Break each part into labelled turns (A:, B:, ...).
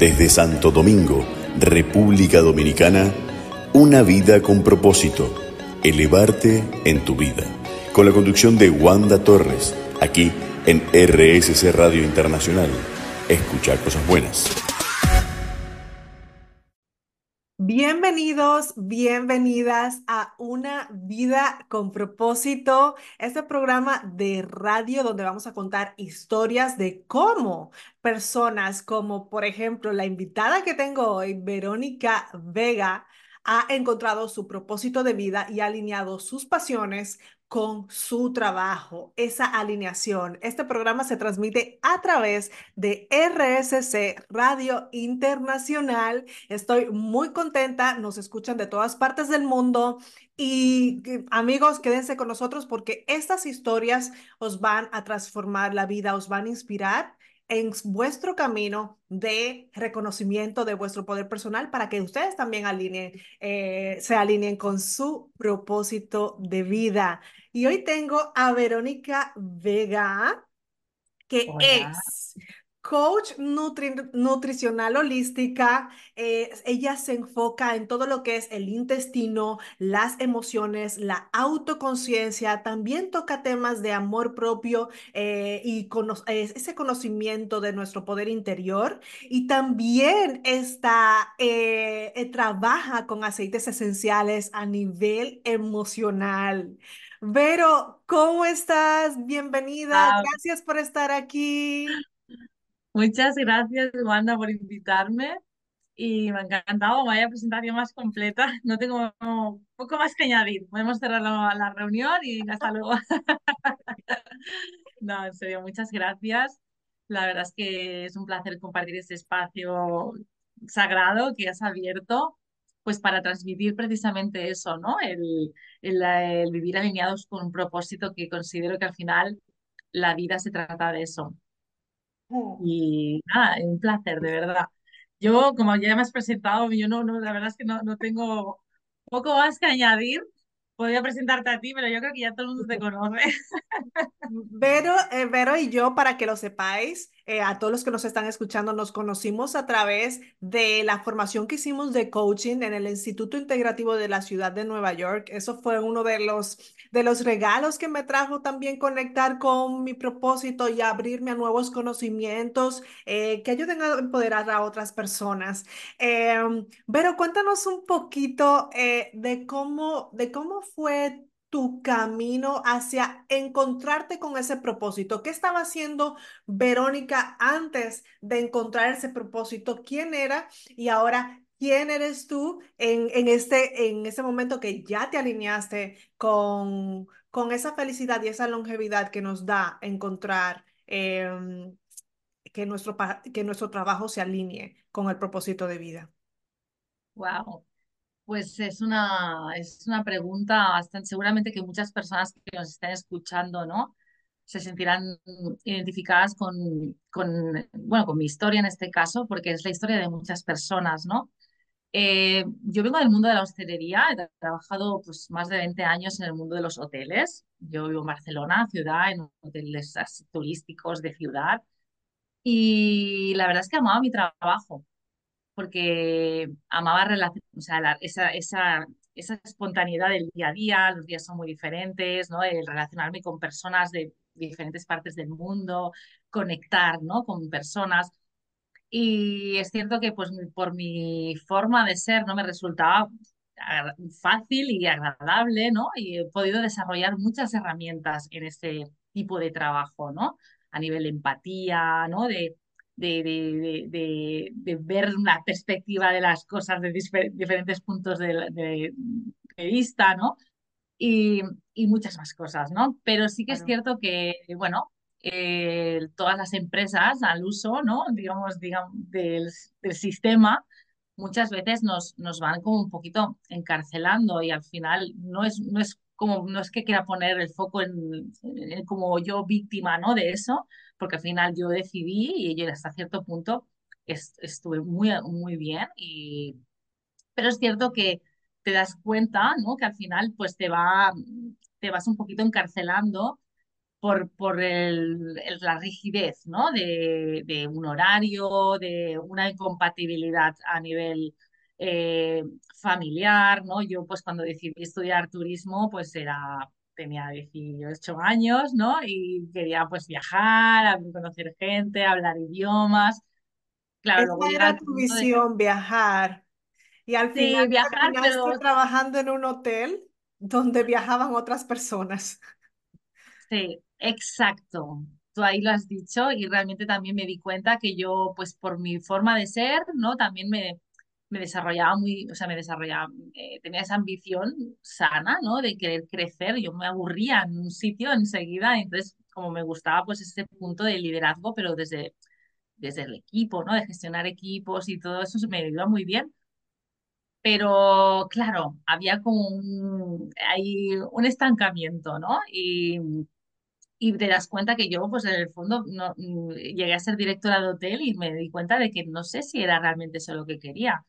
A: Desde Santo Domingo, República Dominicana, una vida con propósito, elevarte en tu vida. Con la conducción de Wanda Torres, aquí en RSC Radio Internacional. Escucha cosas buenas.
B: Bienvenidos, bienvenidas a Una Vida con propósito, este programa de radio donde vamos a contar historias de cómo personas como, por ejemplo, la invitada que tengo hoy, Verónica Vega, ha encontrado su propósito de vida y ha alineado sus pasiones con su trabajo, esa alineación. Este programa se transmite a través de RSC Radio Internacional. Estoy muy contenta, nos escuchan de todas partes del mundo y amigos, quédense con nosotros porque estas historias os van a transformar la vida, os van a inspirar en vuestro camino de reconocimiento de vuestro poder personal para que ustedes también eh, se alineen con su propósito de vida. Y hoy tengo a Verónica Vega, que es coach nutricional holística. Eh, ella se enfoca en todo lo que es el intestino, las emociones, la autoconciencia. También toca temas de amor propio eh, y ese conocimiento de nuestro poder interior. Y también está, eh, trabaja con aceites esenciales a nivel emocional. Vero, ¿cómo estás? Bienvenida. Gracias por estar aquí.
C: Muchas gracias, Wanda, por invitarme y me ha encantado, vaya presentación más completa. No tengo poco más que añadir. Podemos cerrar la, reunión y hasta luego. No, en serio, muchas gracias. La verdad es que es un placer compartir este espacio sagrado que has abierto pues para transmitir precisamente eso, ¿no? El, el, vivir alineados con un propósito que considero que al final la vida se trata de eso. Mm. Y nada, un placer, de verdad. Yo, como ya me has presentado, yo no, no la verdad es que no, no tengo poco más que añadir. Podría presentarte a ti, pero yo creo que ya todo el mundo te conoce.
B: Vero, eh, y yo, para que lo sepáis, eh, a todos los que nos están escuchando, nos conocimos a través de la formación que hicimos de coaching en el Instituto Integrativo de la Ciudad de Nueva York. Eso fue uno de los, de los regalos que me trajo también conectar con mi propósito y abrirme a nuevos conocimientos eh, que ayuden a empoderar a otras personas. Em, Vero, cuéntanos un poquito de, cómo, de cómo fue tu camino hacia encontrarte con ese propósito? ¿Qué estaba haciendo Verónica antes de encontrar ese propósito? ¿Quién era? Y ahora, ¿quién eres tú en, en, este, en ese momento que ya te alineaste con, con esa felicidad y esa longevidad que nos da encontrar em, que, nuestro, que nuestro trabajo se alinee con el propósito de vida?
C: Wow, pues es una, es una pregunta bastante, seguramente que muchas personas que nos estén escuchando, ¿no? Se sentirán identificadas con, con, bueno, con mi historia en este caso, porque es la historia de muchas personas, ¿no? Eh, yo vengo del mundo de la hostelería, he trabajado pues, más de 20 años en el mundo de los hoteles. Yo vivo en Barcelona, ciudad, en hoteles turísticos de ciudad. Y la verdad es que amaba mi trabajo porque amaba o sea, esa, esa, esa espontaneidad del día a día, los días son muy diferentes, ¿no? El relacionarme con personas de diferentes partes del mundo, conectar, ¿no? Con personas. Y es cierto que pues por mi forma de ser no me resultaba fácil y agradable, ¿no? Y he podido desarrollar muchas herramientas en este tipo de trabajo, ¿no? A nivel de empatía, ¿no? De, de, de, ver una perspectiva de las cosas de diferentes puntos de, vista, ¿no? Y, y, muchas más cosas, ¿no? Pero sí que es cierto que, bueno, eh, todas las empresas al uso, ¿no? Digamos, digamos del, del, sistema, muchas veces nos, nos van como un poquito encarcelando y al final no es, no es como, no es que quiera poner el foco en, en como yo víctima, ¿no? De eso, porque al final yo decidí y yo hasta cierto punto estuve muy, muy bien, y, pero es cierto que te das cuenta, ¿no? Que al final pues te, va, te vas un poquito encarcelando por, por el, la rigidez, ¿no? De, de, un horario, de una incompatibilidad a nivel eh, familiar, ¿no? Yo, pues, cuando decidí estudiar turismo, pues era, tenía 18 años, ¿no? Y quería, pues, viajar, conocer gente, hablar idiomas. Claro,
B: Esa
C: luego
B: era
C: el
B: tu
C: punto de...
B: visión, viajar. Y al final
C: Sí, viajar,
B: terminaste
C: pero
B: trabajando en un hotel donde viajaban otras personas.
C: Sí, exacto. Tú ahí lo has dicho y realmente también me di cuenta que yo, pues por mi forma de ser, ¿no? También me, me desarrollaba muy, o sea, me desarrollaba, eh, tenía esa ambición sana, ¿no? De querer crecer. Yo me aburría en un sitio enseguida, entonces como me gustaba pues ese punto de liderazgo, pero desde, desde el equipo, ¿no? De gestionar equipos y todo eso me iba muy bien. Pero claro, había como un, hay un estancamiento, ¿no? Y y te das cuenta que yo, pues en el fondo, no, mm, llegué a ser directora de hotel y me di cuenta de que no sé si era realmente eso lo que quería.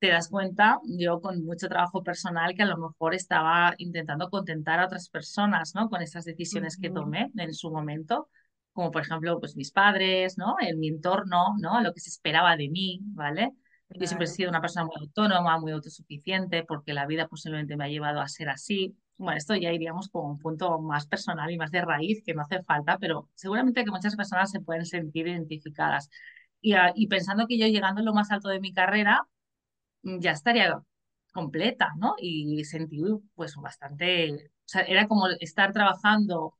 C: Te das cuenta, yo con mucho trabajo personal, que a lo mejor estaba intentando contentar a otras personas, ¿no? Con esas decisiones que
B: Ujú,
C: tomé en su momento, como por ejemplo, pues mis padres, ¿no? En mi entorno, ¿no? Lo que se esperaba de mí, ¿vale? Yo siempre he
B: Claro.
C: sido una persona muy autónoma, muy autosuficiente, porque la vida posiblemente me ha llevado a ser así. Bueno, esto ya iríamos con un punto más personal y más de raíz, que no hace falta, pero seguramente que muchas personas se pueden sentir identificadas. Y, y pensando que yo llegando a lo más alto de mi carrera, mm, ya estaría completa, ¿no? Y sentí pues bastante, o sea, era como estar trabajando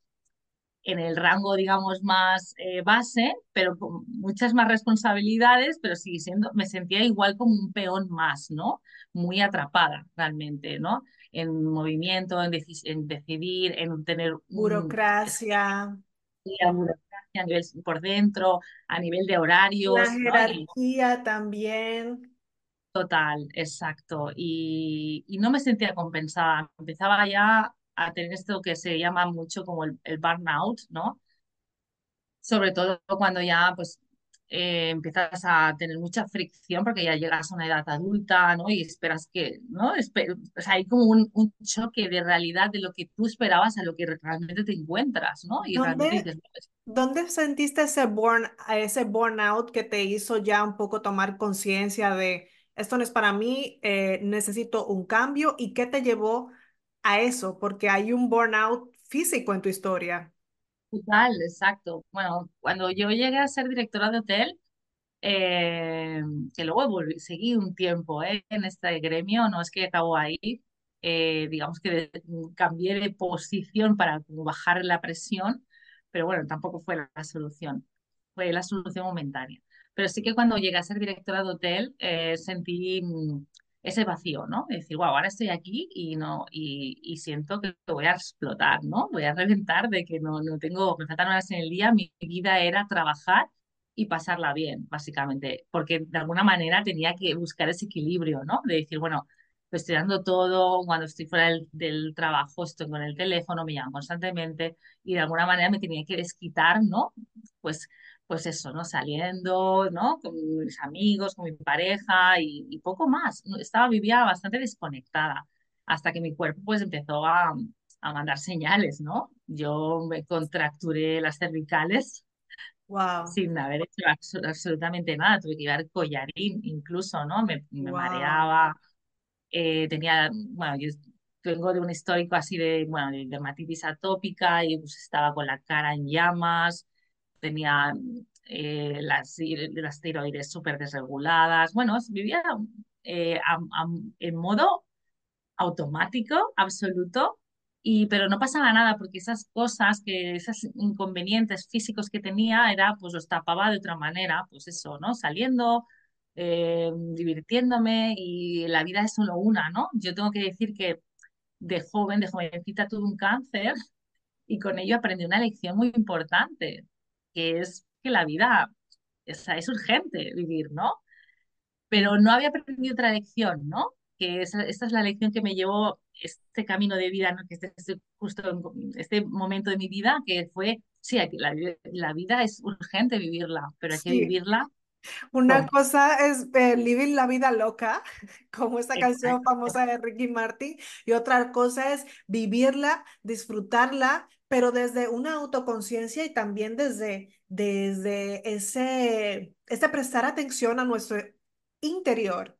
C: en el rango, digamos, más eh, base, pero con muchas más responsabilidades, pero sigue siendo, me sentía igual como un peón más, ¿no? Muy atrapada realmente, ¿no? En movimiento, en, deci- en decidir, en tener un
B: Burocracia,
C: a burocracia a nivel por dentro, a nivel de
B: la
C: horarios, ¿no? Y
B: jerarquía también.
C: total, exacto. Y, y no me sentía compensada. Empezaba ya a tener esto que se llama mucho como el, el burnout, ¿no? sobre todo cuando ya pues eh, empiezas a tener mucha fricción porque ya llegas a una edad adulta, ¿no? Y esperas que, ¿no? Espe- o sea, hay como un, un choque de realidad de lo que tú esperabas a lo que realmente te encuentras, ¿no? Y
B: ¿Dónde,
C: dices, "Pues,
B: dónde sentiste ese burn, ese burnout que te hizo ya un poco tomar conciencia de esto no es para mí, eh, necesito un cambio? ¿Y qué te llevó a eso? Porque hay un burnout físico en tu historia.
C: Total, exacto. Bueno, cuando yo llegué a ser directora de hotel, eh, que luego seguí un tiempo eh, en este gremio, no es que acabó ahí, eh, digamos que cambié de posición para como bajar la presión, pero bueno, tampoco fue la, la solución, fue la solución momentánea. Pero sí que cuando llegué a ser directora de hotel eh, sentí mm, ese vacío, ¿no? De decir, wow, ahora estoy aquí y no y, y siento que voy a explotar, ¿no? Voy a reventar de que no, no tengo, me faltan horas en el día, mi vida era trabajar y pasarla bien, básicamente, porque de alguna manera tenía que buscar ese equilibrio, ¿no? De decir, bueno, estoy dando todo, cuando estoy fuera del, del trabajo estoy con el teléfono, me llaman constantemente y de alguna manera me tenía que desquitar, ¿no? Pues, pues eso, ¿no? Saliendo, ¿no? Con mis amigos, con mi pareja y, y poco más. Estaba, vivía bastante desconectada hasta que mi cuerpo pues empezó a, a mandar señales, ¿no? Yo me contracturé las cervicales
B: Wow,
C: sin haber hecho abso- absolutamente nada. Tuve que llevar collarín incluso, ¿no? Me, me
B: wow.
C: mareaba, eh, tenía, bueno, yo vengo de un histórico así de, bueno, de dermatitis atópica y pues estaba con la cara en llamas, tenía eh, las, las tiroides súper desreguladas. Bueno, vivía eh, a- a- en modo automático, absoluto, y, pero no pasaba nada porque esas cosas, que esos inconvenientes físicos que tenía, era, pues los tapaba de otra manera, pues eso, ¿no? Saliendo, eh, divirtiéndome y la vida es solo una, ¿no? Yo tengo que decir que de joven, de jovencita tuve un cáncer y con ello aprendí una lección muy importante, que es que la vida es, es urgente vivir, ¿no? Pero no había aprendido otra lección, ¿no? Que esa, esta es la lección que me llevó este camino de vida, ¿no? Que este, este, justo este momento de mi vida, que fue, sí, la, la vida es urgente vivirla, pero hay que vivirla
B: Una cosa es eh, Living la vida loca, como esa canción famosa de Ricky Martin, y otra cosa es vivirla, disfrutarla, pero desde una autoconciencia y también desde, desde ese, ese prestar atención a nuestro interior,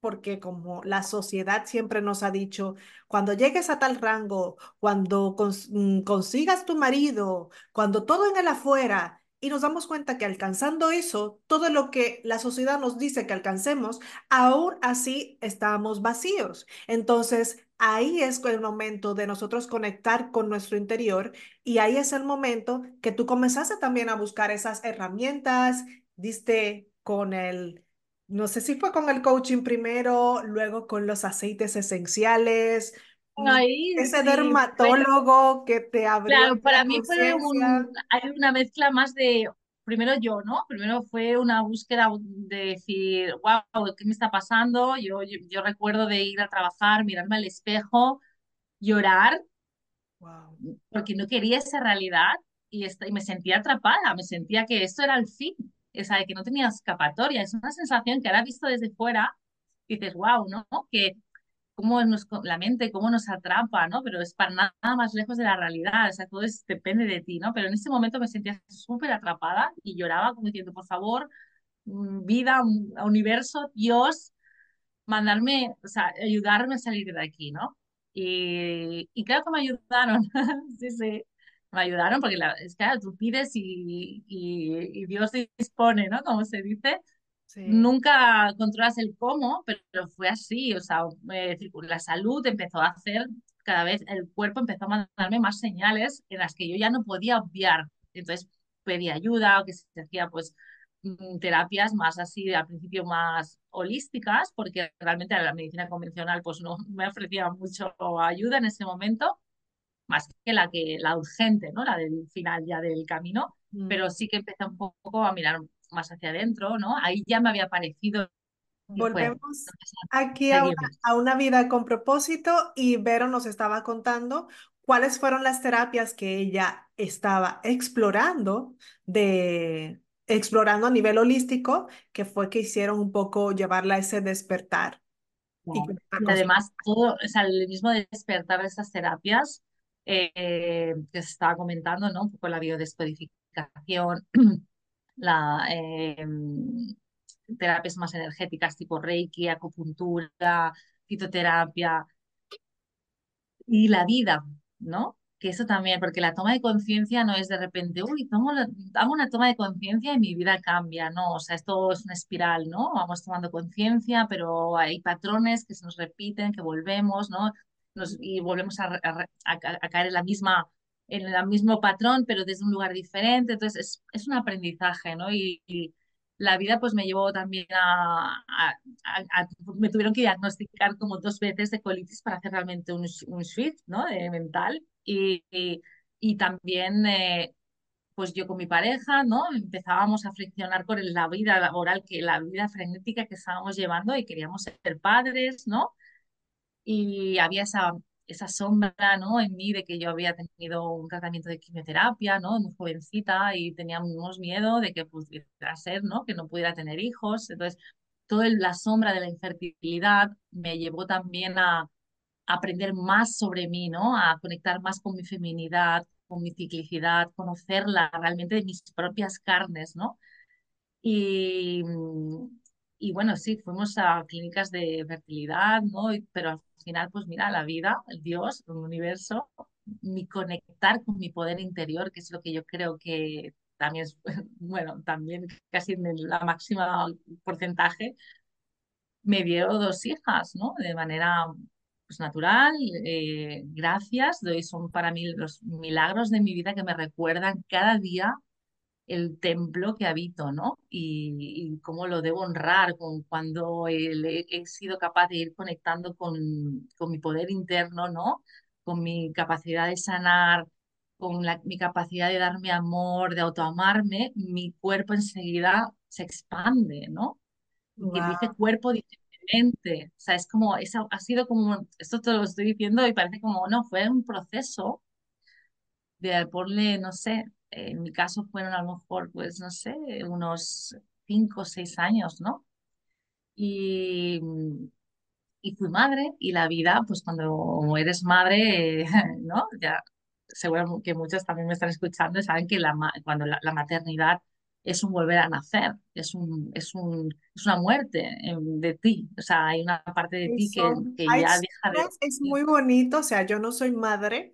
B: porque como la sociedad siempre nos ha dicho, cuando llegues a tal rango, cuando mm, consigas tu marido, cuando todo en el afuera y nos damos cuenta que alcanzando eso, todo lo que la sociedad nos dice que alcancemos, aún así estamos vacíos. Entonces, ahí es el momento de nosotros conectar con nuestro interior y ahí es el momento que tú comenzaste también a buscar esas herramientas, diste con el, no sé si fue con el coaching primero, luego con los aceites esenciales, mm,
C: Ahí
B: ese
C: sí,
B: dermatólogo que te abrió
C: claro,
B: la
C: para mí fue un, hay una mezcla más de, primero yo, ¿no? Primero fue una búsqueda de decir, wow, ¿qué me está pasando? Yo, yo, yo recuerdo de ir a trabajar, mirarme al espejo, llorar
B: Wow.
C: porque no quería esa realidad y, esta- y me sentía atrapada, me sentía que esto era el fin, o sea, que no tenía escapatoria. Es una sensación que ahora visto desde fuera, dices, wow, ¿no? Que cómo nos, la mente, cómo nos atrapa, ¿no? Pero es para nada más lejos de la realidad, o sea, todo es, depende de ti, ¿no? Pero en ese momento me sentía súper atrapada y lloraba como diciendo, por favor, mm, vida, un- universo, Dios mandarme, o sea, ayudarme a salir de aquí, ¿no? Y, y claro que me ayudaron, sí, sí, me ayudaron porque la, es que claro, tú pides y, y, y Dios dispone, ¿no? Como se dice.
B: Sí.
C: Nunca controlas el cómo, pero, fue así, o sea, eh, la salud empezó a hacer, cada vez el cuerpo empezó a mandarme más señales en las que yo ya no podía obviar. Entonces pedí ayuda, o que se hacía pues mm, terapias más así, al principio más holísticas, porque realmente la medicina convencional pues no me ofrecía mucho ayuda en ese momento, más que la que la urgente, ¿no? La del final ya del camino,
B: Mm.
C: pero sí que empecé un poco a mirar más hacia adentro, ¿no? Ahí ya me había parecido
B: Volvemos aquí a una, a una vida con propósito y Vero nos estaba contando cuáles fueron las terapias que ella estaba explorando de explorando a nivel holístico, que fue que hicieron un poco llevarla a ese despertar y
C: además, todo, o sea, el mismo despertar de estas terapias eh, que se estaba comentando, ¿no? Un poco la biodescodificación, la, eh, terapias más energéticas tipo Reiki, acupuntura, fitoterapia y la vida, ¿no? Que eso también, porque la toma de conciencia no es de repente, uy, tomo la- hago una toma de conciencia y mi vida cambia, ¿no? O sea, esto es una espiral, ¿no? Vamos tomando conciencia, pero hay patrones que se nos repiten, que volvemos, ¿no? Nos, y volvemos a, a- a- a caer en la misma, en el mismo patrón, pero desde un lugar diferente. Entonces, es, es un aprendizaje, ¿no? Y, y la vida pues me llevó también a, a- a- a- me tuvieron que diagnosticar como dos veces de colitis para hacer realmente un, un switch, ¿no? De mental. Y, y, y también, eh, pues yo con mi pareja, ¿no? Empezábamos a friccionar con la vida laboral, que la vida frenética que estábamos llevando y queríamos ser padres, ¿no? y había esa, esa sombra, ¿no? En mí de que yo había tenido un tratamiento de quimioterapia, ¿no? Muy jovencita y teníamos miedo de que pudiera ser, ¿no? Que no pudiera tener hijos. Entonces, toda la sombra de la infertilidad me llevó también a aprender más sobre mí, ¿no? A conectar más con mi feminidad, con mi ciclicidad, conocerla realmente de mis propias carnes, ¿no? Y, y bueno, sí, fuimos a clínicas de fertilidad, ¿no? Y- pero al final, pues mira, la vida, el Dios, el universo, mi conectar con mi poder interior, que es lo que yo creo que también es, bueno, también casi en el- la máxima porcentaje, me dio dos hijas, ¿no? De manera pues, natural, eh, gracias, doy- son para mí los milagros de mi vida que me recuerdan cada día el templo que habito, ¿no? Y, y cómo lo debo honrar con cuando he, he sido capaz de ir conectando con, con mi poder interno, ¿no? Con mi capacidad de sanar, con la- mi capacidad de darme amor, de autoamarme, mi cuerpo enseguida se expande, ¿no? Y dice cuerpo dice mente. O sea, es como, esa, ha sido como, esto te lo estoy diciendo y parece como, no, fue un proceso de ponle, no sé, en mi caso fueron a lo mejor, pues, no sé, unos cinco o seis años, ¿no? Y, y fui madre y la vida, pues cuando eres madre, ¿no? Ya seguro que muchos también me están escuchando y saben que la, cuando la, maternidad es un volver a nacer, es, un, es, un, es una muerte de ti, o sea, hay una parte de ti que, que ya deja de...
B: Es muy bonito, o sea, yo no soy madre,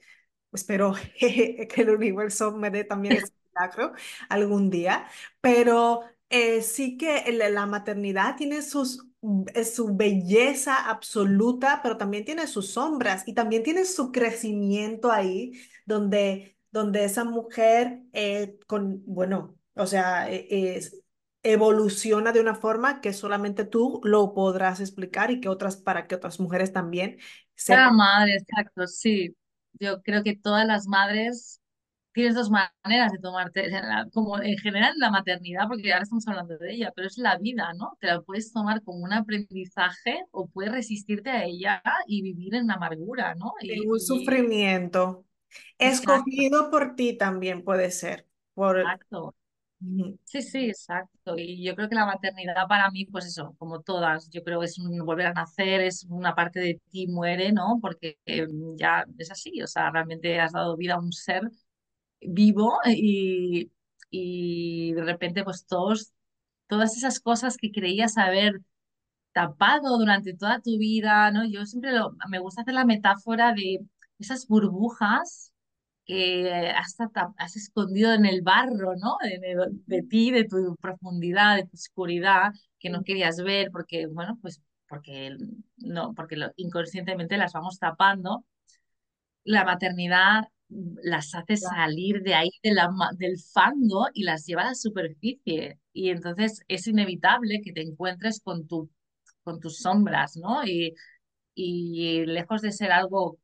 B: espero que el universo me dé también ese milagro algún día, pero eh, sí que la maternidad tiene sus es su belleza absoluta, pero también tiene sus sombras y también tiene su crecimiento ahí, donde, donde esa mujer eh, con, bueno, o sea, e, es, evoluciona de una forma que solamente tú lo podrás explicar y que otras, para que otras mujeres también
C: sepan. madre, exacto, sí. Yo creo que todas las madres tienes dos maneras de tomarte, como en general la maternidad, porque ahora estamos hablando de ella, pero es la vida, ¿no? Te la puedes tomar como un aprendizaje o puedes resistirte a ella y vivir en amargura, ¿no?
B: En un sufrimiento. Escogido por ti también puede ser. Por...
C: Exacto. Sí, sí, exacto. Y yo creo que la maternidad para mí, pues eso, como todas, yo creo que es un volver a nacer, es una parte de ti muere, ¿no? Porque eh, ya es así, o sea, realmente has dado vida a un ser vivo y, y de repente pues todos, todas esas cosas que creías haber tapado durante toda tu vida, ¿no? Yo siempre me gusta hacer la metáfora de esas burbujas que has, has escondido en el barro, ¿no? De, ti, de tu profundidad, de tu oscuridad, que no querías ver porque, bueno, pues porque, no, porque inconscientemente las vamos tapando. La maternidad las hace salir de ahí de la, del fango y las lleva a la superficie. Y entonces es inevitable que te encuentres con, tu, con tus sombras, ¿no? Y, y lejos de ser algo,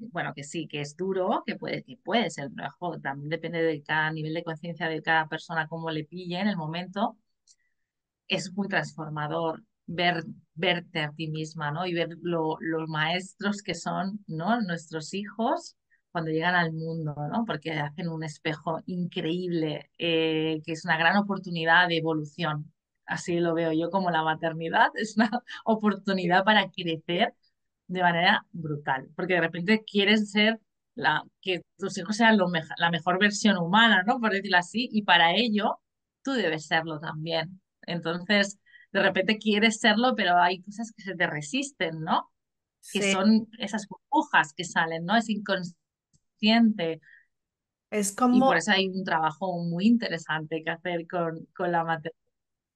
C: bueno, que sí, que es duro, que puede, que puede ser, pero también depende de cada nivel de conciencia de cada persona, cómo le pille en el momento, es muy transformador ver, verte a ti misma, ¿no? Y ver lo, los maestros que son, ¿no? Nuestros hijos cuando llegan al mundo, ¿no? Porque hacen un espejo increíble, eh, que es una gran oportunidad de evolución. Así lo veo yo como la maternidad, es una oportunidad para crecer de manera brutal, porque de repente quieres ser la, que tus hijos sean lo la mejor versión humana, ¿no? Por decirlo así, y para ello tú debes serlo también. Entonces, de repente quieres serlo, pero hay cosas que se te resisten, ¿no? Que son esas burbujas que salen, ¿no? Es inconsciente
B: es como...
C: Y por eso hay un trabajo muy interesante que hacer con, con la materia.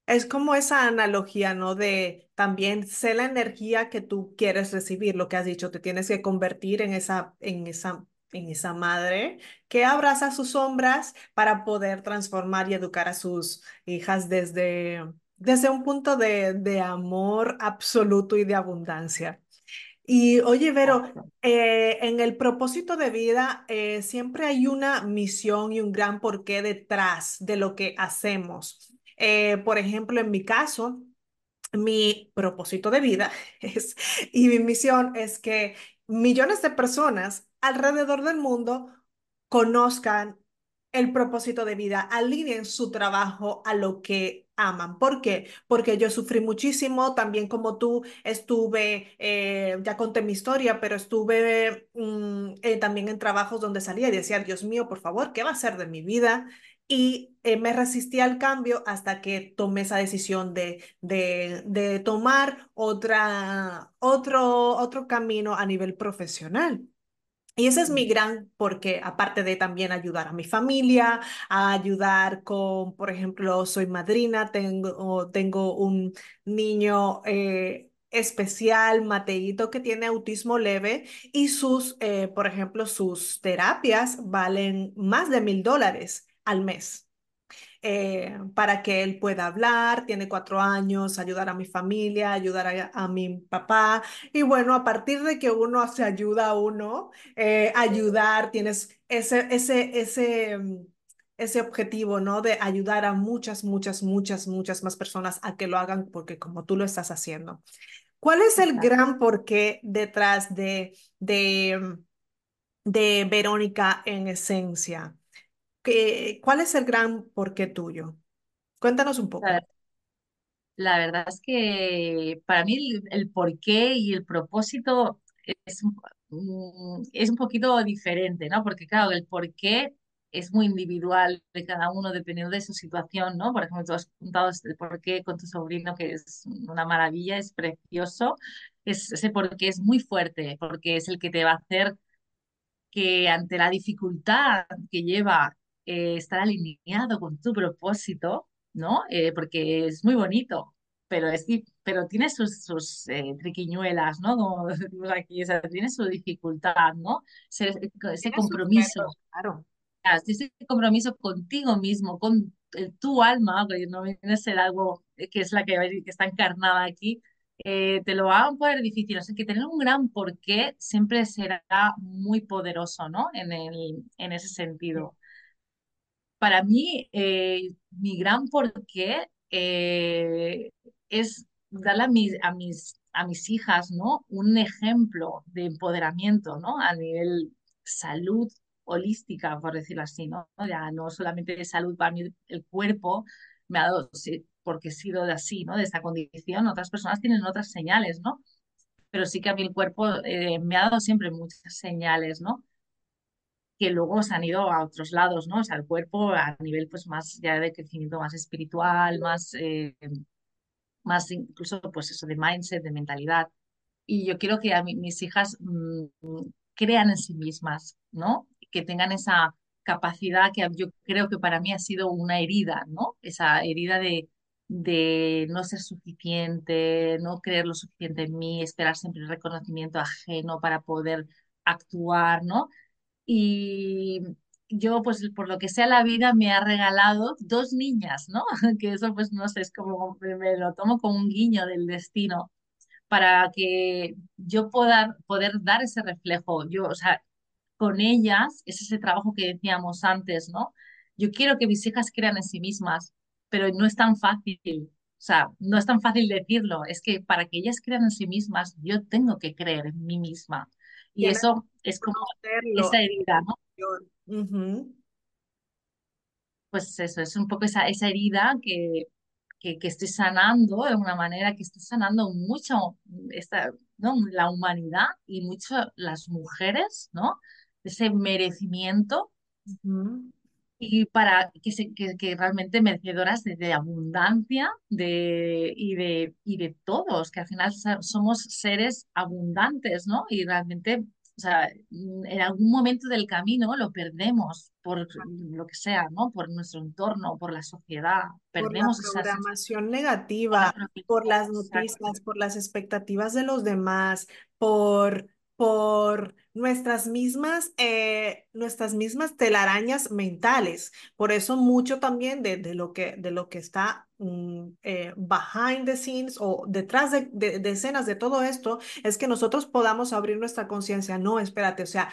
B: Es como esa analogía, ¿no? De también sé la energía que tú quieres recibir, lo que has dicho, te tienes que convertir en esa, en esa, en esa madre que abraza sus sombras para poder transformar y educar a sus hijas desde, desde un punto de, de amor absoluto y de abundancia. Y oye, Vero, eh, en el propósito de vida eh, siempre hay una misión y un gran porqué detrás de lo que hacemos. Eh, por ejemplo, en mi caso, mi propósito de vida es, y mi misión es que millones de personas alrededor del mundo conozcan el propósito de vida, alineen su trabajo a lo que aman. ¿Por qué? Porque yo sufrí muchísimo, también como tú estuve, eh, ya conté mi historia, pero estuve mm, eh, también en trabajos donde salía y decía, Dios mío, por favor, ¿qué va a ser de mi vida? Y eh, me resistí al cambio hasta que tomé esa decisión de, de, de tomar otra, otro, otro camino a nivel profesional. Y ese es mi gran porque, aparte de también ayudar a mi familia, a ayudar con, por ejemplo, soy madrina, tengo, tengo un niño eh, especial, Mateito, que tiene autismo leve y sus, eh, por ejemplo, sus terapias valen más de mil dólares al mes. Eh, para que él pueda hablar, tiene cuatro años, ayudar a mi familia, ayudar a, mi papá. Y bueno, a partir de que uno se ayuda a uno, eh, ayudar, tienes ese, ese, ese, mm, ese objetivo, ¿no? De ayudar a muchas, muchas, muchas, muchas más personas a que lo hagan porque como tú lo estás haciendo. ¿Cuál es el gran porqué detrás de, de, mm, de Verónica en esencia? ¿Cuál es el gran porqué tuyo? Cuéntanos un poco.
C: La verdad es que para mí el, porqué y el propósito es mm, es un poquito diferente, ¿no? Porque claro, el porqué es muy individual de cada uno dependiendo de su situación, ¿no? Por ejemplo, tú has contado el porqué con tu sobrino, que es una maravilla, es precioso. Es, ese porqué es muy fuerte, porque es el que te va a hacer que ante la dificultad que lleva eh, estar alineado con tu propósito, ¿no? Eh, porque es muy bonito, pero, es, pero tiene sus, sus eh, triquiñuelas, ¿no? Como decimos aquí, o sea, tiene su dificultad, ¿no? Ese, ese compromiso.
B: claro.
C: Ese compromiso contigo mismo, con tu alma, que no viene a ser algo que es la que, que está encarnada aquí, eh, te lo va a poner difícil. O sea, que tener un gran porqué siempre será muy poderoso, ¿no? En, el, en ese sentido. Para mí, eh, mi gran porqué eh, es darle a mis, a mis, a mis hijas, ¿no? Un ejemplo de empoderamiento, ¿no? A nivel salud holística, por decirlo así, ¿no? Ya no solamente de salud para mí, el cuerpo me ha dado, porque he sido de así, ¿no? De esta condición, otras personas tienen otras señales, ¿no? Pero sí que a mí el cuerpo eh, me ha dado siempre muchas señales, ¿no? Que luego se han ido a otros lados, ¿no? O cuerpo a nivel pues más ya de crecimiento más espiritual, más, eh, más incluso pues eso de mindset, de mentalidad. Y yo quiero que a mis hijas mmm, crean en sí mismas, ¿no? Que tengan esa capacidad que yo creo que para mí ha sido una herida, ¿no? Esa herida de, de no ser suficiente, no creer lo suficiente en mí, esperar siempre el reconocimiento ajeno para poder actuar, ¿no? Y yo, pues por lo que sea la vida, me ha regalado dos niñas, ¿no? Que eso, pues no sé, es como, me lo tomo como un guiño del destino para que yo pueda poder dar ese reflejo. Yo, o sea, con ellas es ese trabajo que decíamos antes, ¿no? Yo quiero que mis hijas crean en sí mismas, pero no es tan fácil. O sea, no es tan fácil decirlo. Es que para que ellas crean en sí mismas, yo tengo que creer en mí misma. Y eso es como esa herida, ¿no? Pues eso, es un poco esa, esa herida que, que, que, estoy sanando de una manera que estoy sanando mucho esta, ¿no? la humanidad y mucho las mujeres, ¿no? Ese merecimiento. Y para que, se, que, que, realmente merecedoras de, de abundancia de, y, de, y de todos, que al final somos seres abundantes, ¿no? Y realmente o sea, en algún momento del camino lo perdemos por lo que sea, ¿no? Por nuestro entorno, por la sociedad. Perdemos
B: por la programación negativa, por las noticias, por las expectativas de los demás, por por nuestras mismas, eh, nuestras mismas telarañas mentales. Por eso mucho también de, de lo, que, de lo que está mm, eh, behind the scenes o detrás de, de, de escenas de todo esto es que nosotros podamos abrir nuestra conciencia. No, espérate, o sea,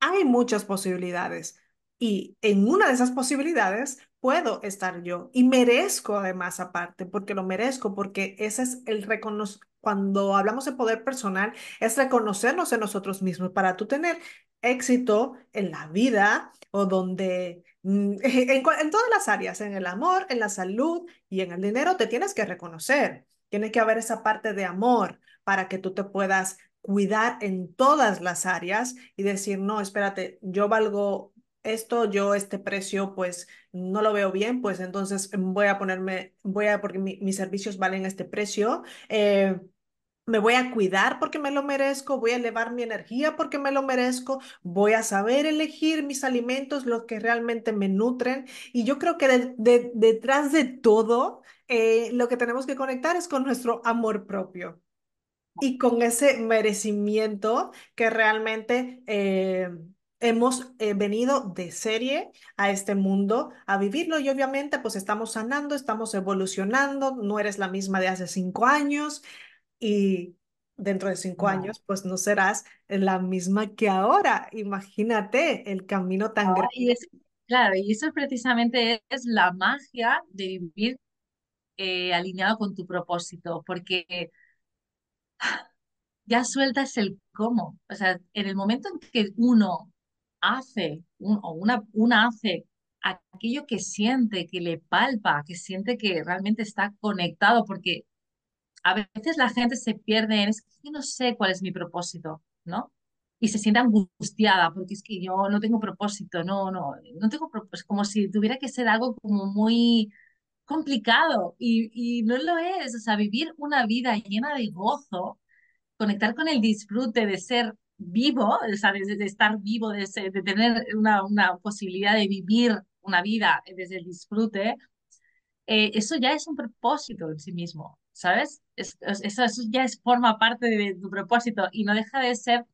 B: hay muchas posibilidades. Y en una de esas posibilidades puedo estar yo y merezco además aparte, porque lo merezco, porque ese es el reconocimiento cuando hablamos de poder personal, es reconocernos en nosotros mismos para tú tener éxito en la vida o donde, en, en, todas las áreas, en el amor, en la salud y en el dinero, te tienes que reconocer. Tiene que haber esa parte de amor para que tú te puedas cuidar en todas las áreas y decir, no, espérate, yo valgo esto, yo este precio pues no lo veo bien, pues entonces voy a ponerme, voy a, porque mi, mis servicios valen este precio. Eh, me voy a cuidar porque me lo merezco, voy a elevar mi energía porque me lo merezco, voy a saber elegir mis alimentos, los que realmente me nutren. Y yo creo que de, de, detrás de todo, eh, lo que tenemos que conectar es con nuestro amor propio y con ese merecimiento que realmente eh, hemos eh, venido de serie a este mundo a vivirlo y obviamente pues estamos sanando, estamos evolucionando, no eres la misma de hace cinco años y dentro de cinco años pues no serás la misma que ahora. Imagínate el camino tan grande.
C: Y es, claro, y eso precisamente es la magia de vivir eh, alineado con tu propósito, porque ya sueltas el cómo. O sea, en el momento en que uno hace, un, o una, una hace aquello que siente, que le palpa, que siente que realmente está conectado, porque a veces la gente se pierde en, es que yo no sé cuál es mi propósito, ¿no? Y se siente angustiada porque es que yo no tengo propósito, no, no, no tengo propósito, como si tuviera que ser algo como muy complicado y, y no lo es, o sea, vivir una vida llena de gozo, conectar con el disfrute de ser vivo, o sea, de, de estar vivo, de, ser- de tener una, una posibilidad de vivir una vida desde el disfrute, eh, eso ya es un propósito en sí mismo, ¿sabes? Es- es- eso, eso ya es, forma parte de tu propósito y no deja de ser,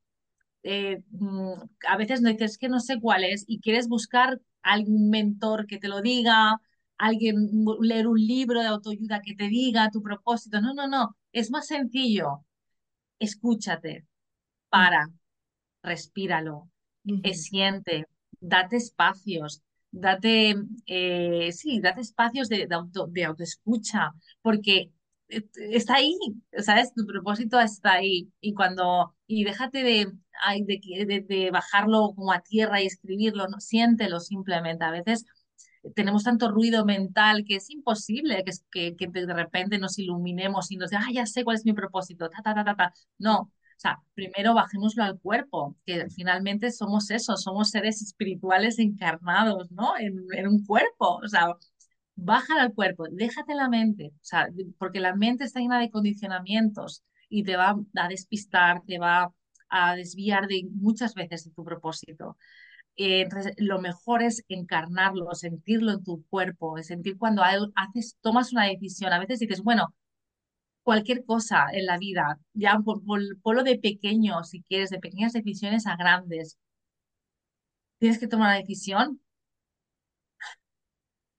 C: eh, mm, a veces no dices que no sé cuál es y quieres buscar algún mentor que te lo diga, alguien, leer un libro de autoayuda que te diga tu propósito. No, no, no, es más sencillo. Escúchate, para, respíralo,
B: ujú.
C: siente, date espacios, date, eh, sí, date espacios de, de auto, de autoescucha, porque está ahí, ¿sabes? Tu propósito está ahí. Y cuando, y déjate de, de, de- de bajarlo como a tierra y escribirlo, no, siéntelo simplemente. A veces tenemos tanto ruido mental que es imposible que, que, que de repente nos iluminemos y nos diga, ah, ya sé cuál es mi propósito, ta, ta, ta, ta, ta. No, o sea, primero bajémoslo al cuerpo, que finalmente somos eso, somos seres espirituales encarnados, ¿no? En, en un cuerpo, o sea, bájalo al cuerpo, déjate la mente, o sea, porque la mente está llena de condicionamientos y te va a despistar, te va a desviar de muchas veces de tu propósito. Eh, lo mejor es encarnarlo, sentirlo en tu cuerpo, sentir cuando haces, tomas una decisión. A veces dices, bueno, cualquier cosa en la vida, ya por, por, ponlo de pequeño, si quieres, de pequeñas decisiones a grandes. Tienes que tomar una decisión.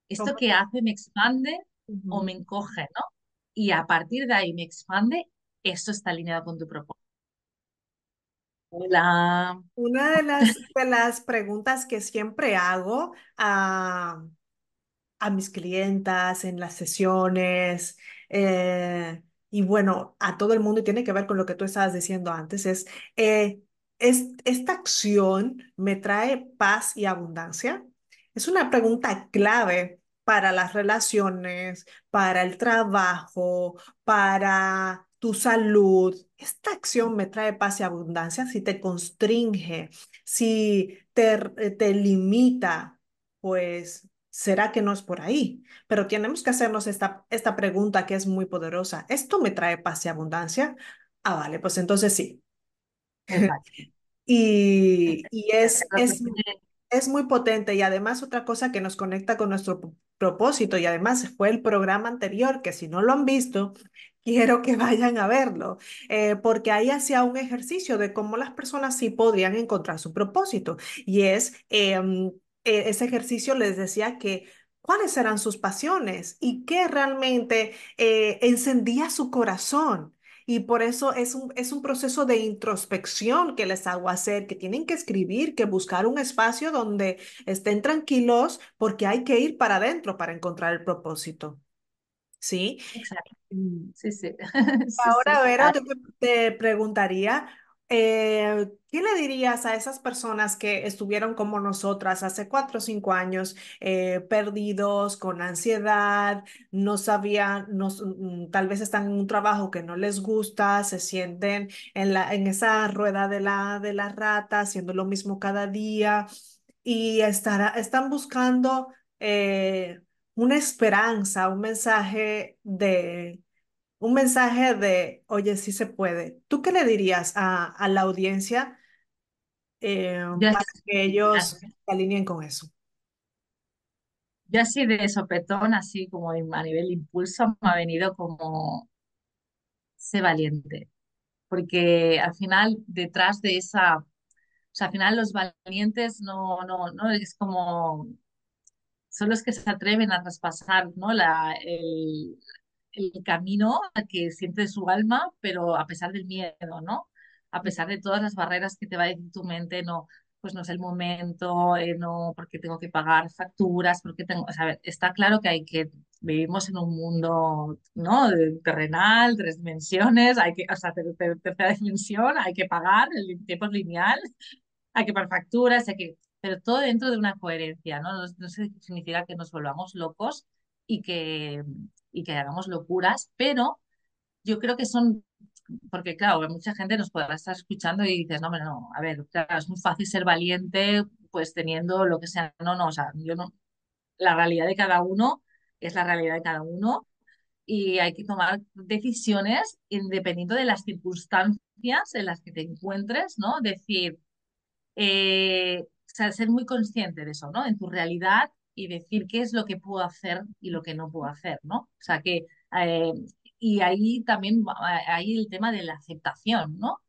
C: ¿Esto que hace me expande o me encoge, ¿no? Y a partir de ahí me expande, eso está alineado con tu propósito. Hola.
B: Una de las, de las preguntas que siempre hago a, a mis clientas en las sesiones eh, y bueno, a todo el mundo y tiene que ver con lo que tú estabas diciendo antes, es, eh, ¿es, ¿esta acción me trae paz y abundancia? Es una pregunta clave para las relaciones, para el trabajo, para tu salud. ¿Esta acción me trae paz y abundancia? Si te constringe, si te, te limita, pues ¿Será que no es por ahí? Pero tenemos que hacernos esta, esta pregunta que es muy poderosa. ¿Esto me trae paz y abundancia? Ah, vale, pues entonces sí.
C: Exacto.
B: Y, y es,
C: tiene-
B: es muy potente y además otra cosa que nos conecta con nuestro propósito y además fue el programa anterior, que si no lo han visto, quiero que vayan a verlo, eh, porque ahí hacía un ejercicio de cómo las personas sí podrían encontrar su propósito y es, em, eh, ese ejercicio les decía que cuáles eran sus pasiones y qué realmente eh, encendía su corazón. Y por eso es un, es un proceso de introspección que les hago hacer, que tienen que escribir, que buscar un espacio donde estén tranquilos, porque hay que ir para adentro para encontrar el propósito. ¿Sí?
C: Exacto. Sí, sí.
B: Ahora,
C: sí.
B: Vero,
C: Ah,
B: te, te preguntaría, eh, ¿qué le dirías a esas personas que estuvieron como nosotras hace cuatro o cinco años, eh, perdidos, con ansiedad, no sabían, no s- mm, tal vez están en un trabajo que no les gusta, se sienten en la, en esa rueda de la, de la rata, haciendo lo mismo cada día y están buscando eh, una esperanza, un mensaje de un mensaje de, oye, sí se puede. ¿Tú qué le dirías a, a la audiencia eh, para que ellos se alineen con eso?
C: yo así de sopetón, así como a nivel impulso, me ha venido como sé valiente, porque al final detrás de esa, o sea, al final los valientes no, no, no es como, son los que se atreven a traspasar, ¿no? La, el, el camino que siente su alma, pero a pesar del miedo, ¿no? A pesar de todas las barreras que te va a decir tu mente, no, pues no es el momento, eh, no, porque tengo que pagar facturas, porque tengo, o sea, está claro que hay que, vivimos en un mundo, ¿no? Terrenal, tres dimensiones, hay que, o sea, ter- ter- tercera dimensión, hay que pagar, el tiempo es lineal, hay que pagar facturas, hay que, pero todo dentro de una coherencia, ¿no? No, no significa que nos volvamos locos y que, y que hagamos locuras, pero yo creo que son, porque claro, mucha gente nos podrá estar escuchando y dices, no, no, a ver, claro, es muy fácil ser valiente pues teniendo lo que sea, no, no, o sea, yo no, la realidad de cada uno es la realidad de cada uno y hay que tomar decisiones independiendo de las circunstancias en las que te encuentres, ¿no? Decir, eh, ser muy consciente de eso, ¿no? En tu realidad y decir qué es lo que puedo hacer y lo que no puedo hacer, ¿no? O sea, que, eh, y ahí también hay el tema de la aceptación, ¿no?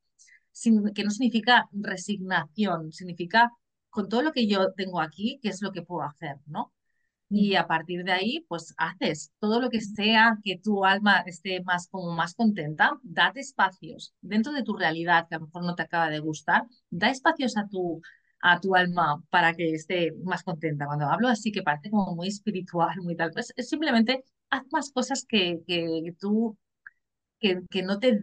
C: Sin, que no significa resignación, significa con todo lo que yo tengo aquí, qué es lo que puedo hacer, ¿no? y a partir de ahí, pues haces todo lo que sea que tu alma esté más como más contenta, date espacios dentro de tu realidad que a lo mejor no te acaba de gustar, da espacios a tu a tu alma para que esté más contenta. Cuando hablo así que parece como muy espiritual, muy tal, pues es simplemente haz más cosas que, que tú que, que, no te,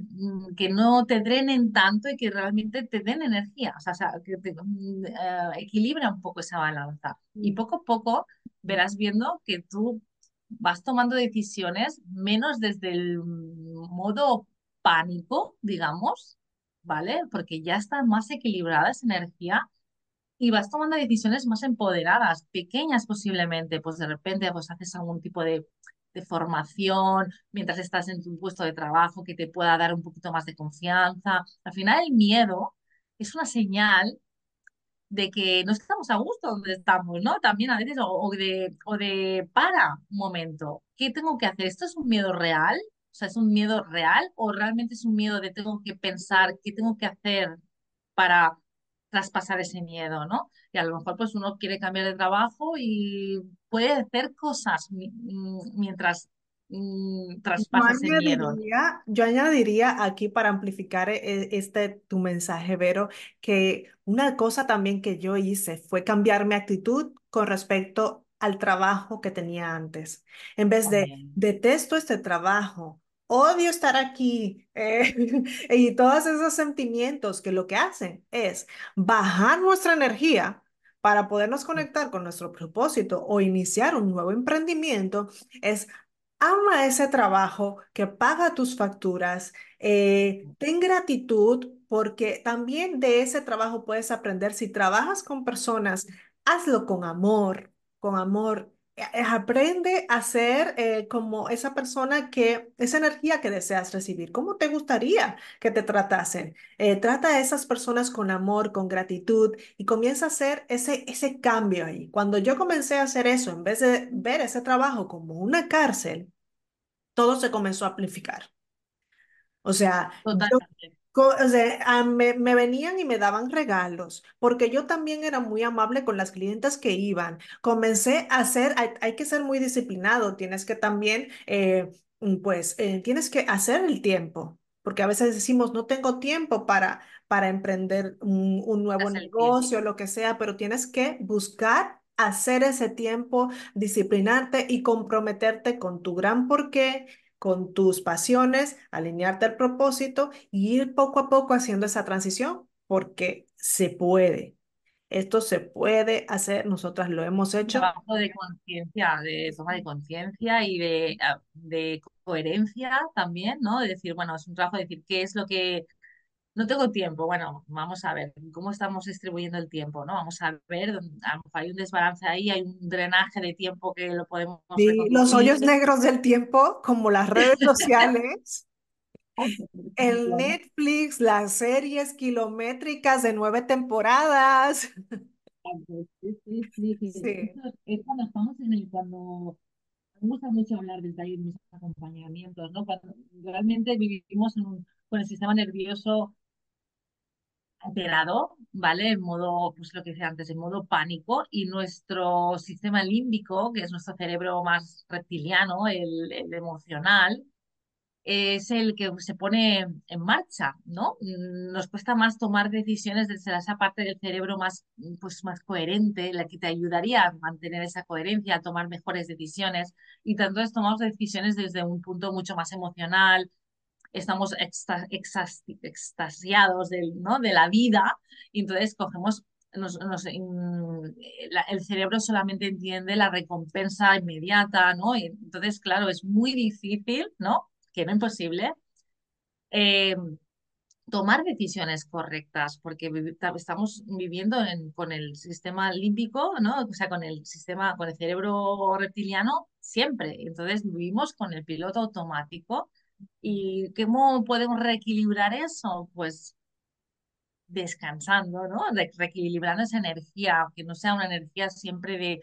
C: que no te drenen tanto y que realmente te den energía, o sea, que te, uh, equilibra un poco esa balanza. Y mm. poco a poco verás viendo que tú vas tomando decisiones menos desde el modo pánico, digamos, ¿vale? Porque ya está más equilibrada esa energía y vas tomando decisiones más empoderadas, pequeñas posiblemente, pues de repente pues haces algún tipo de de formación, mientras estás en tu puesto de trabajo, que te pueda dar un poquito más de confianza. Al final el miedo es una señal de que no estamos a gusto donde estamos, ¿no? También a veces, o, de, o de, para un momento, ¿qué tengo que hacer? ¿Esto es un miedo real? O sea, ¿es un miedo real o realmente es un miedo de tengo que pensar qué tengo que hacer para traspasar ese miedo, ¿no? Y a lo mejor pues uno quiere cambiar de trabajo y puede hacer cosas mientras mm, traspasa ese miedo.
B: Yo añadiría aquí para amplificar e, este tu mensaje, Vero, que una cosa también que yo hice fue cambiar mi actitud con respecto al trabajo que tenía antes. En vez de detesto este trabajo, odio estar aquí eh, y todos esos sentimientos que lo que hacen es bajar nuestra energía para podernos conectar con nuestro propósito o iniciar un nuevo emprendimiento, es ama ese trabajo que paga tus facturas, eh, ten gratitud porque también de ese trabajo puedes aprender. Si trabajas con personas, hazlo con amor, con amor aprende a ser eh, como esa persona que, esa energía que deseas recibir. ¿Cómo te gustaría que te tratasen? Eh, trata a esas personas con amor, con gratitud y comienza a hacer ese, ese cambio ahí. Cuando yo comencé a hacer eso, en vez de ver ese trabajo como una cárcel, todo se comenzó a amplificar. O sea, o sea, me, me, venían y me daban regalos, porque yo también era muy amable con las clientes que iban. Comencé a hacer, hay, que ser muy disciplinado, tienes que también, eh, mm, pues, eh, tienes que hacer el tiempo, porque a veces decimos, no tengo tiempo para, para emprender un, un nuevo negocio, lo que sea, pero tienes que buscar hacer ese tiempo, disciplinarte y comprometerte con tu gran porqué con tus pasiones, alinearte al propósito y ir poco a poco haciendo esa transición porque se puede. Esto se puede hacer, nosotras lo hemos hecho.
C: Trabajo de conciencia, de toma de conciencia y de, ah, de coherencia también, ¿no? De decir, bueno, es un trabajo de decir qué es lo que no tengo tiempo. Bueno, vamos a ver cómo estamos distribuyendo el tiempo, ¿no? Vamos a ver, a lo mejor hay un desbalance ahí, hay un drenaje de tiempo que lo podemos.
B: Sí, los hoyos negros del tiempo, como las redes sociales. El Netflix, las series kilométricas de nueve temporadas.
C: Sí, sí, sí. sí. Es cuando estamos en el, cuando me gusta mucho hablar del taller de mis acompañamientos, ¿no? Cuando realmente vivimos en un, con el sistema nervioso alterado, ¿vale? En modo, pues lo que decía antes, en modo pánico y nuestro sistema límbico, que es nuestro cerebro más reptiliano, el, emocional, es el que se pone en marcha, ¿no? Nos cuesta más tomar decisiones desde esa parte del cerebro más, pues, más coherente, la que te ayudaría a mantener esa coherencia, a tomar mejores decisiones. Y tanto es tomamos decisiones desde un punto mucho más emocional, estamos extasiados del, ¿no? de la vida y entonces cogemos el cerebro solamente entiende la recompensa inmediata, ¿no? Y entonces, claro, es muy difícil, ¿no? Que no imposible. Eh, tomar decisiones correctas, porque estamos viviendo con el sistema límbico, ¿no? O sea, con el sistema, con el cerebro reptiliano siempre. Entonces vivimos con el piloto automático. ¿Y cómo podemos reequilibrar eso? Pues descansando, ¿no? reequilibrando esa energía, aunque no sea una energía siempre de,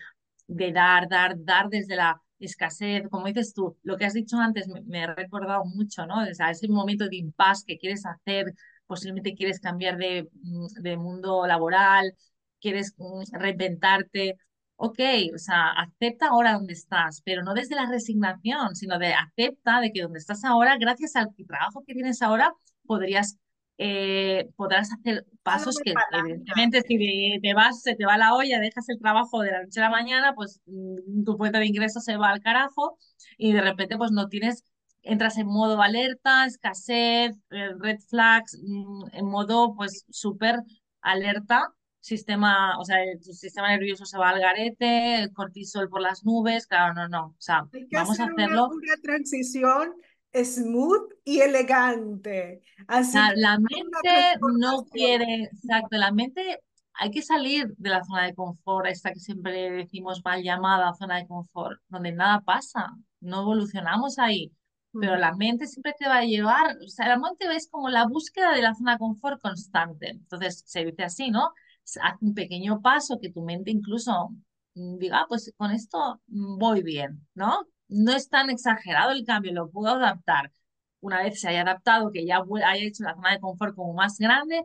C: de dar, dar, dar desde la escasez, como dices tú, lo que has dicho antes me, ha recordado mucho, ¿no? O ese momento de impas que quieres hacer, posiblemente quieres cambiar de, mm, de mundo laboral, quieres mm, reinventarte, ok, o sea, acepta ahora donde estás, pero no desde la resignación, sino de acepta de que donde estás ahora, gracias al trabajo que tienes ahora, podrías eh, podrás hacer pasos que evidentemente si te vas, se te va la olla, dejas el trabajo de la noche a la mañana, pues mm, tu fuente de ingresos se va al carajo y de repente pues no tienes, entras en modo alerta, escasez, eh, red flags, mm, en modo pues súper alerta sistema, o sea, tu sistema nervioso se va al garete, el cortisol por las nubes, claro, no, no, o sea, vamos a hacerlo.
B: una transición smooth y elegante. Así
C: la mente no quiere, exacto, la mente hay que salir de la zona de confort, esta que siempre decimos mal llamada zona de confort, donde nada pasa, no evolucionamos ahí. Pero la mente siempre te va a llevar, o sea, la mente es como la búsqueda de la zona de confort constante. Entonces, se dice así, ¿no? Haz un pequeño paso que tu mente incluso mm, diga, ah, pues con esto mm, voy bien, ¿no? no es tan exagerado el cambio, lo puedo adaptar. Una vez se haya adaptado, que ya haya hecho la zona de confort como más grande,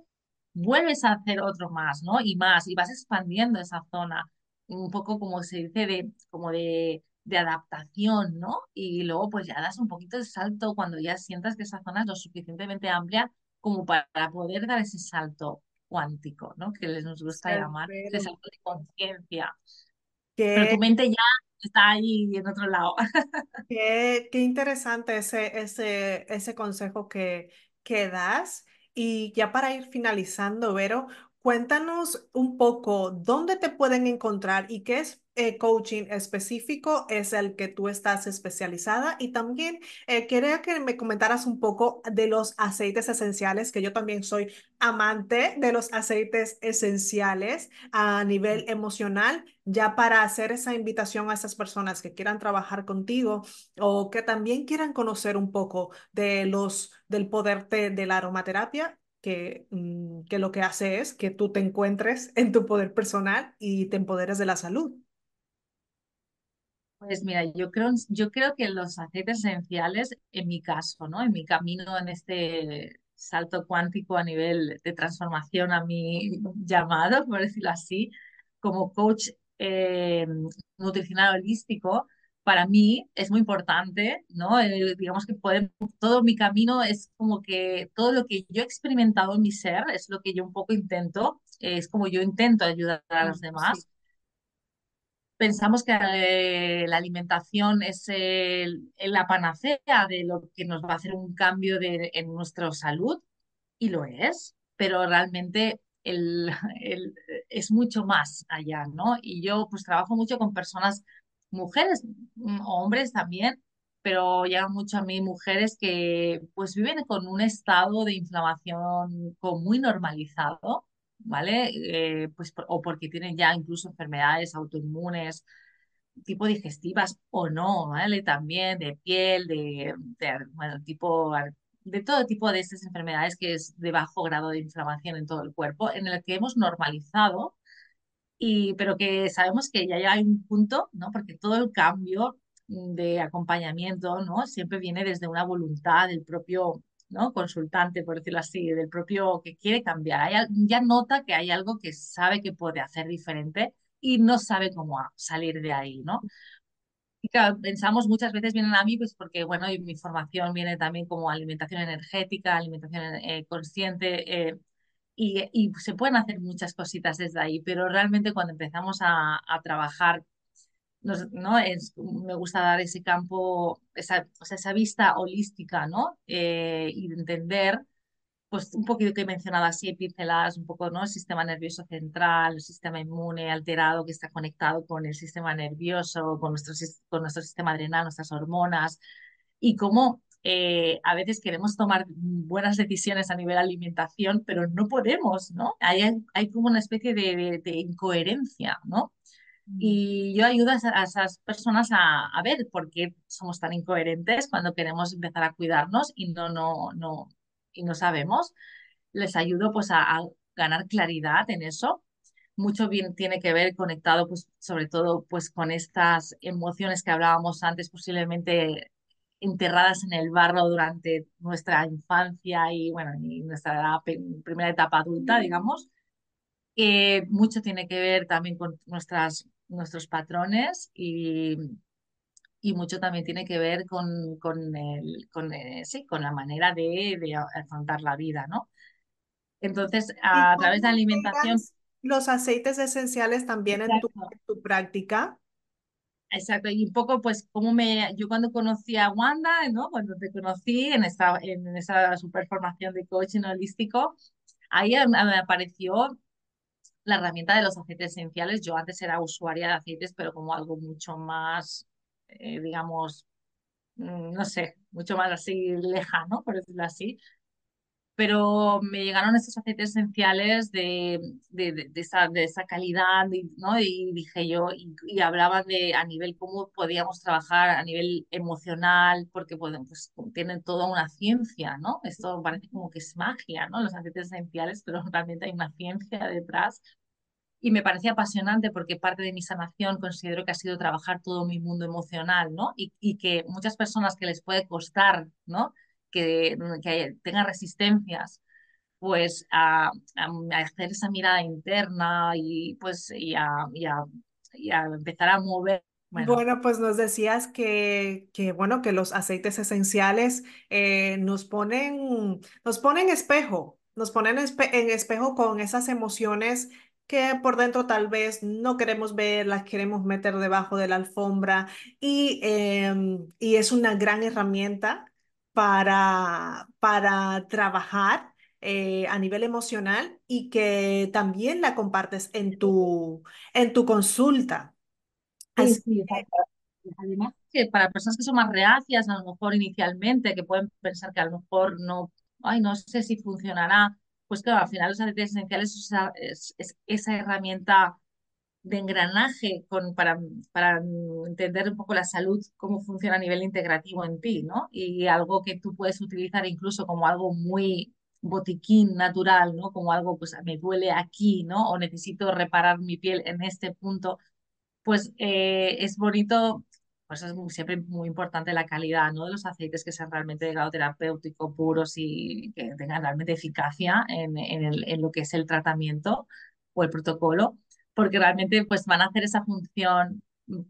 C: vuelves a hacer otro más, ¿no? Y más, y vas expandiendo esa zona, un poco como se dice, de, como de adaptación, ¿no? Y luego pues ya das un poquito de salto cuando ya sientas que esa zona es lo suficientemente amplia como para poder dar ese salto cuántico, ¿no? Que les nos gusta llamar, ese salto de conciencia. Pero tu mente ya está ahí en otro lado.
B: Qué, qué interesante ese, ese, ese consejo que, que das. Y ya para ir finalizando, Vero, cuéntanos un poco dónde te pueden encontrar y qué es eh, coaching específico es el que tú estás especializada y también eh, quería que me comentaras un poco de los aceites esenciales, que yo también soy amante de los aceites esenciales a nivel emocional, ya para hacer esa invitación a esas personas que quieran trabajar contigo o que también quieran conocer un poco de los, del poder de la aromaterapia que, mm, que, lo que hace es que tú te encuentres en tu poder personal y te empoderes de la salud.
C: Pues mira, yo creo, yo creo que los aceites esenciales, en mi caso, ¿no? En mi camino en este salto cuántico a nivel de transformación a mi llamado, por decirlo así, como coach eh, nutricional holístico, para mí es muy importante, ¿no? Eh, digamos que podemos, todo mi camino es como que todo lo que yo he experimentado en mi ser es lo que yo un poco intento, es como yo intento ayudar a los demás pensamos que eh, la alimentación es la panacea de lo que nos va a hacer un cambio de, en nuestra salud, y lo es, pero realmente el, es mucho más allá, ¿no? Y yo pues trabajo mucho con personas, mujeres mm, hombres también, pero llegan mucho a mí mujeres que pues viven con un estado de inflamación como muy normalizado ¿vale? Eh, pues, o porque tienen ya incluso enfermedades autoinmunes, tipo digestivas o no, ¿vale? También de piel, de, bueno, tipo, de todo tipo de estas enfermedades que es de bajo grado de inflamación en todo el cuerpo, en el que hemos normalizado, y, pero que sabemos que ya hay un punto, ¿no? Porque todo el cambio de acompañamiento, ¿no? Siempre viene desde una voluntad del propio ¿no? consultante, por decirlo así, del propio que quiere cambiar. ya nota que hay algo que sabe que puede hacer diferente y no sabe cómo salir de ahí, ¿no? Y pensamos muchas veces vienen a mí, pues porque, bueno, y mi formación viene también como alimentación energética, alimentación eh, consciente, eh, y, se pueden hacer muchas cositas desde ahí, pero realmente cuando empezamos a trabajar ¿no? Es, me gusta dar ese campo, esa, esa vista holística, ¿no? Eh, y entender pues un poquito que he mencionado así, pinceladas, un poco, ¿no? El sistema nervioso central, el sistema inmune alterado que está conectado con el sistema nervioso, con nuestro, con nuestro sistema adrenal, nuestras hormonas, y cómo eh, a veces queremos tomar buenas decisiones a nivel alimentación, pero no podemos, ¿no? Hay, hay como una especie de, de, incoherencia, ¿no? Mm. Y yo ayudo a, esas personas a, a, ver por qué somos tan incoherentes cuando queremos empezar a cuidarnos y no, no, no, y no sabemos. Les ayudo pues a, a ganar claridad en eso mucho bien tiene que ver conectado pues sobre todo pues con estas emociones que hablábamos antes posiblemente enterradas en el barro durante nuestra infancia y, bueno, y nuestra primera etapa adulta, digamos. Eh, mucho tiene que ver también con nuestras, nuestros patrones y, y mucho también tiene que ver con, con, el, con, eh, sí, con la manera de, de, afrontar la vida, ¿no? Entonces, a, través de la alimentación...
B: Los aceites esenciales también en tu, en tu práctica.
C: Exacto, y un poco pues como me, yo cuando conocí a Wanda, ¿no? Cuando te conocí en esta, en esa super formación de coaching holístico, ahí me apareció la herramienta de los aceites esenciales. Yo antes era usuaria de aceites, pero como algo mucho más, eh, digamos, mm, no sé, mucho más así lejano, por decirlo así pero me llegaron estos aceites esenciales de, de, de, esa, de esa, calidad, ¿no? Y dije yo, y, y, hablaban de a nivel cómo podíamos trabajar a nivel emocional, porque pues, tienen toda una ciencia, ¿no? Esto parece como que es magia, ¿no? Los aceites esenciales, pero realmente hay una ciencia detrás. Y me parece apasionante porque parte de mi sanación considero que ha sido trabajar todo mi mundo emocional, ¿no? Y, y que muchas personas que les puede costar, ¿no? Que, que tenga resistencias, pues a, hacer esa mirada interna y pues y a, y a, y a empezar a mover.
B: Bueno. bueno. pues nos decías que, que, bueno, que los aceites esenciales eh, nos ponen, nos ponen espejo, nos ponen en espejo con esas emociones que por dentro tal vez no queremos ver, las queremos meter debajo de la alfombra y, eh, y es una gran herramienta para, para trabajar eh, a nivel emocional y que también la compartes en tu, en tu consulta.
C: Sí, sí, Además, que para personas que son más reacias, a lo mejor inicialmente, que pueden pensar que a lo mejor no, ay, no sé si funcionará, pues claro, al final los aceites esenciales es, es esa herramienta de engranaje con, para, para entender un poco la salud, cómo funciona a nivel integrativo en ti, ¿no? Y algo que tú puedes utilizar incluso como algo muy botiquín natural, ¿no? Como algo, pues me duele aquí, ¿no? O necesito reparar mi piel en este punto, pues eh, es bonito, pues es siempre muy importante la calidad, ¿no? De los aceites que sean realmente de grado terapéutico, puros y que tengan realmente eficacia en, en lo que es el tratamiento o el protocolo porque realmente pues van a hacer esa función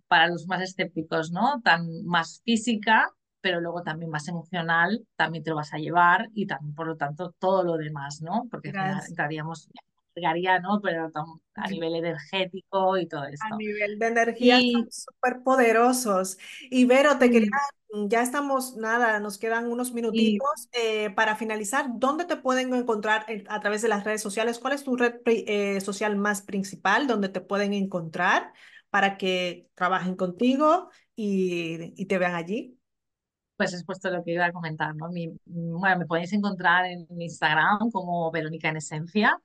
C: para los más escépticos, ¿no? Tan más física, pero luego también más emocional, también te lo vas a llevar y también, por lo tanto, todo lo demás, ¿no? Porque entraríamos, llegaría, ¿no? Pero a nivel energético y todo esto.
B: A nivel de energía y... súper poderosos. Y Vero, te quería ya estamos, nada, nos quedan unos minutitos eh, para finalizar. ¿Dónde te pueden encontrar a través de las redes sociales? ¿Cuál es tu red eh, social más principal donde te pueden encontrar para que trabajen contigo y, y te vean allí?
C: Pues es puesto lo que iba a comentar, ¿no? Mi, bueno, me podéis encontrar en Instagram como Verónica en Esencia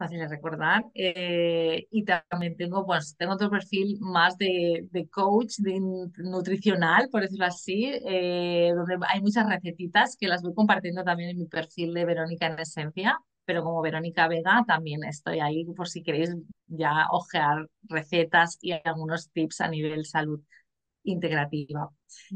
C: fácil de recordar. Eh, y también tengo, pues, tengo otro perfil más de, de coach, de nutricional, por decirlo así, eh, donde hay muchas recetitas que las voy compartiendo también en mi perfil de Verónica en Esencia, pero como Verónica Vega también estoy ahí por si queréis ya ojear recetas y algunos tips a nivel salud integrativa.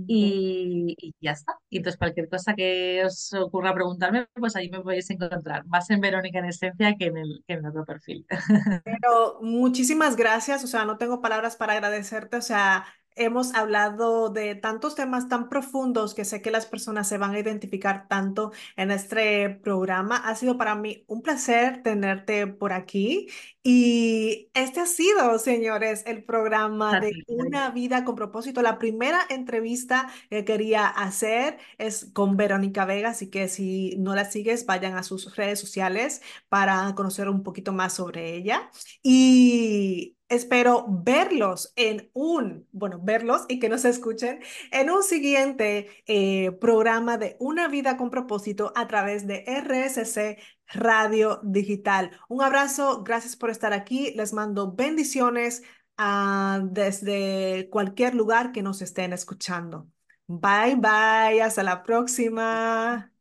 C: Y, ya está. Y entonces cualquier cosa que os ocurra preguntarme, pues ahí me podéis encontrar, más en Verónica en Esencia que en el, que en otro perfil.
B: Pero muchísimas gracias, o sea, no tengo palabras para agradecerte, o sea, hemos hablado de tantos temas tan profundos que sé que las personas se van a identificar tanto en este programa. Ha sido para mí un placer tenerte por aquí y este ha sido, señores, el programa de Una vida con propósito. La primera entrevista que quería hacer es con Verónica Vega, así que si no la sigues, vayan a sus redes sociales para conocer un poquito más sobre ella. Y Espero verlos en un, bueno, verlos y que nos escuchen en un siguiente eh, programa de Una vida con propósito a través de RSC Radio Digital. Un abrazo, gracias por estar aquí. Les mando bendiciones ah, desde cualquier lugar que nos estén escuchando. Bye bye, hasta la próxima.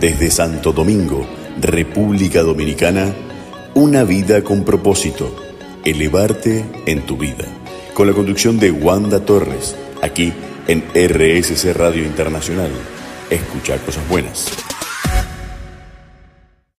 A: Desde Santo Domingo, República Dominicana, una vida con propósito Elevarte en tu vida, con la conducción de Wanda Torres, aquí en RSC Radio Internacional. Escucha cosas buenas.